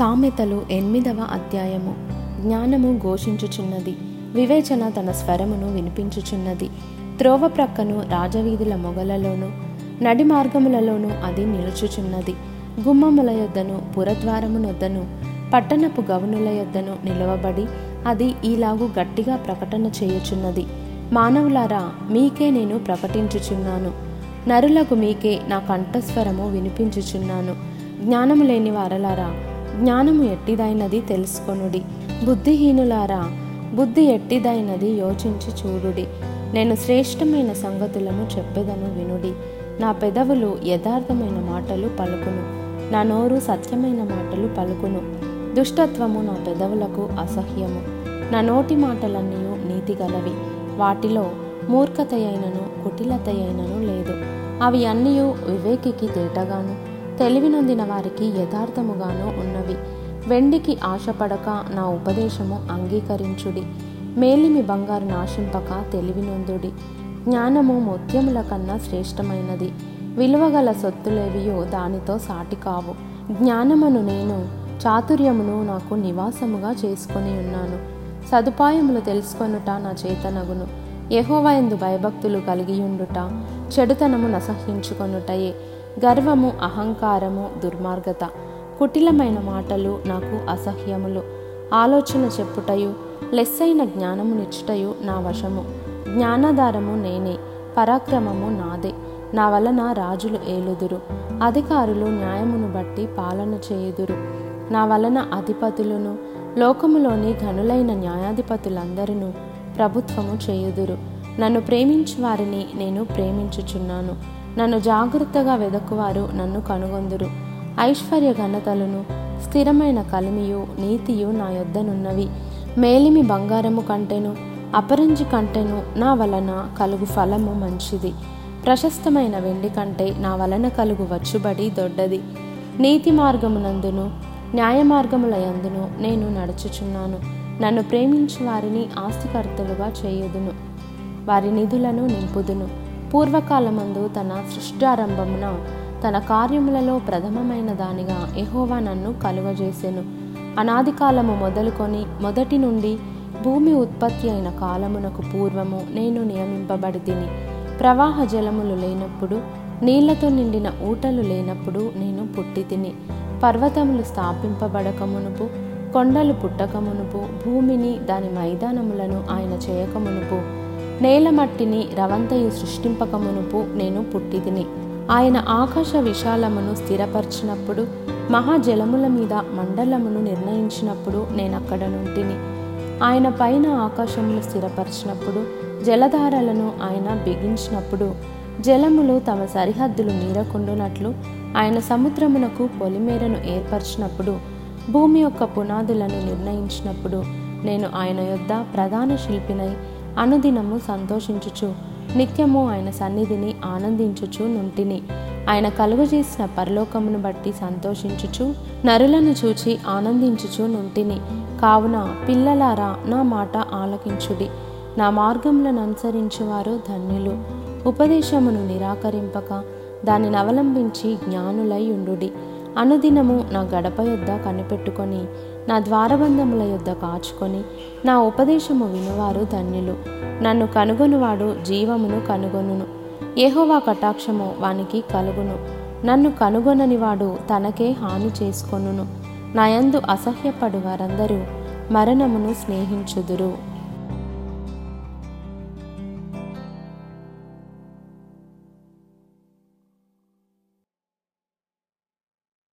సామెతలు ఎనిమిదవ అధ్యాయము. జ్ఞానము ఘోషించుచున్నది. వివేచన తన స్వరమును వినిపించుచున్నది. త్రోవ ప్రక్కను రాజవీధుల మొగలలోను నడి మార్గములలోనూ అది నిలుచుచున్నది. గుమ్మముల యొద్దను పురద్వారమునొద్దను పట్టణపు గవనుల యొద్దను నిలవబడి అది ఈలాగు గట్టిగా ప్రకటన చేయుచున్నది. మానవులారా మీకే నేను ప్రకటించుచున్నాను. నరులకు మీకే నా కంఠస్వరము వినిపించుచున్నాను. జ్ఞానము లేని వారలారా జ్ఞానము ఎట్టిదైనది తెలుసుకొనుడి. బుద్ధిహీనులారా బుద్ధి ఎట్టిదైనది యోచించి చూడుడి. నేను శ్రేష్టమైన సంగతులను చెప్పేదను వినుడి. నా పెదవులు యథార్థమైన మాటలు పలుకును. నా నోరు సత్యమైన మాటలు పలుకును. దుష్టత్వము నా పెదవులకు అసహ్యము. నా నోటి మాటలన్నీ నీతిగలవి వాటిలో మూర్ఖతయైనను కుటిలతయైనను లేదు. అవి అన్నీ వివేకికి తేటగాను. తెలివినొందిన వారికి యథార్థముగాను ఉన్నవి. వెండికి ఆశపడక నా ఉపదేశము అంగీకరించుడి. మేలిమి బంగారు నాశింపక తెలివినందుడి. జ్ఞానము ముత్యముల కన్నా శ్రేష్టమైనది. విలువగల సొత్తులేవియో దానితో సాటి కావు. జ్ఞానమును నేను చాతుర్యమును నాకు నివాసముగా చేసుకొని ఉన్నాను. సదుపాయములు తెలుసుకొనుట నా చేతనగును యహోవయందు భయభక్తులు కలిగియుండుట చెడుతనము నసహించుకొనుటయే. గర్వము అహంకారము దుర్మార్గత కుటిలమైన మాటలు నాకు అసహ్యములు. ఆలోచన చెప్పుటయు లెస్సైన జ్ఞానము నిచ్చుటయు నా వశము. జ్ఞానాధారము నేనే పరాక్రమము నాదే. నా వలన రాజులు ఏలుదురు. అధికారులు న్యాయమును బట్టి పాలన చేయుదురు. నా వలన అధిపతులను లోకములోని ఘనులైన న్యాయాధిపతులందరిను ప్రభుత్వము చేయుదురు. నన్ను ప్రేమించు వారిని నేను ప్రేమించుచున్నాను. నన్ను జాగ్రత్తగా వెదకువారు నన్ను కనుగొందురు. ఐశ్వర్య ఘనతలను స్థిరమైన కలిమియు నీతియు నా యొద్దనున్నవి. మేలిమి బంగారము కంటేను అపరంజి కంటెను నా వలన కలుగు ఫలము మంచిది. ప్రశస్తమైన వెండి కంటే నా వలన కలుగు వచ్చుబడి దొడ్డది. నీతి మార్గమునందును న్యాయ మార్గముల నేను నడుచుచున్నాను. నన్ను ప్రేమించు వారిని ఆస్తికర్తలుగా చేయుదును. వారి నిధులను నింపుదును. పూర్వకాలమందు తన సృష్టారంభమున తన కార్యములలో ప్రథమమైన దానిగా ఎహోవా నన్ను కలుగజేసెను అనాది కాలము మొదలుకొని మొదటి నుండి భూమి ఉత్పత్తి అయిన కాలమునకు పూర్వము నేను నియమింపబడి తిని ప్రవాహ జలములు లేనప్పుడు నీళ్ళతో నిండిన ఊటలు లేనప్పుడు నేను పుట్టి తిని పర్వతములు స్థాపింపబడకమునుపు కొండలు పుట్టకమునుపు భూమిని దాని మైదానములను ఆయన చేయకమునుపు. నేల మట్టిని రవంతయు సృష్టింపకమునుపు నేను పుట్టిదిని ఆయన ఆకాశ విశాలమును స్థిరపరిచినప్పుడు మహాజలముల మీద మండలమును నిర్ణయించినప్పుడు నేనక్కడ నుంటిని. ఆయన పైన ఆకాశములు స్థిరపరిచినప్పుడు జలధారలను ఆయన బిగించినప్పుడు జలములు తమ సరిహద్దులు మీరకుండునట్లు ఆయన సముద్రమునకు పొలిమేరను ఏర్పరిచినప్పుడు భూమి యొక్క పునాదులను నిర్ణయించినప్పుడు నేను ఆయన యొద్ద ప్రధాన శిల్పినై అనుదినము సంతోషించుచు నిత్యము ఆయన సన్నిధిని ఆనందించుచు నుంటిని. ఆయన కలుగజేసిన పరలోకమును బట్టి సంతోషించుచు నరులను చూచి ఆనందించుచు నుంటిని. కావున పిల్లలారా నా మాట ఆలకించుడి. నా మార్గములను అనుసరించువారు ధన్యులు. ఉపదేశమును నిరాకరింపక దానిని అవలంబించి జ్ఞానులై ఉండుడి. అనుదినము నా గడప యొద్ద కనిపెట్టుకొని నా ద్వారబంధముల యొద్ద కాచుకొని నా ఉపదేశము వినువారు ధన్యులు. నన్ను కనుగొనువాడు జీవమును కనుగొనును. ఏహోవా కటాక్షము వానికి కలుగును. నన్ను కనుగొనని వాడు తనకే హాని చేసుకొనును. నాయందు అసహ్యపడు వారందరూ మరణమును స్నేహించుదురు.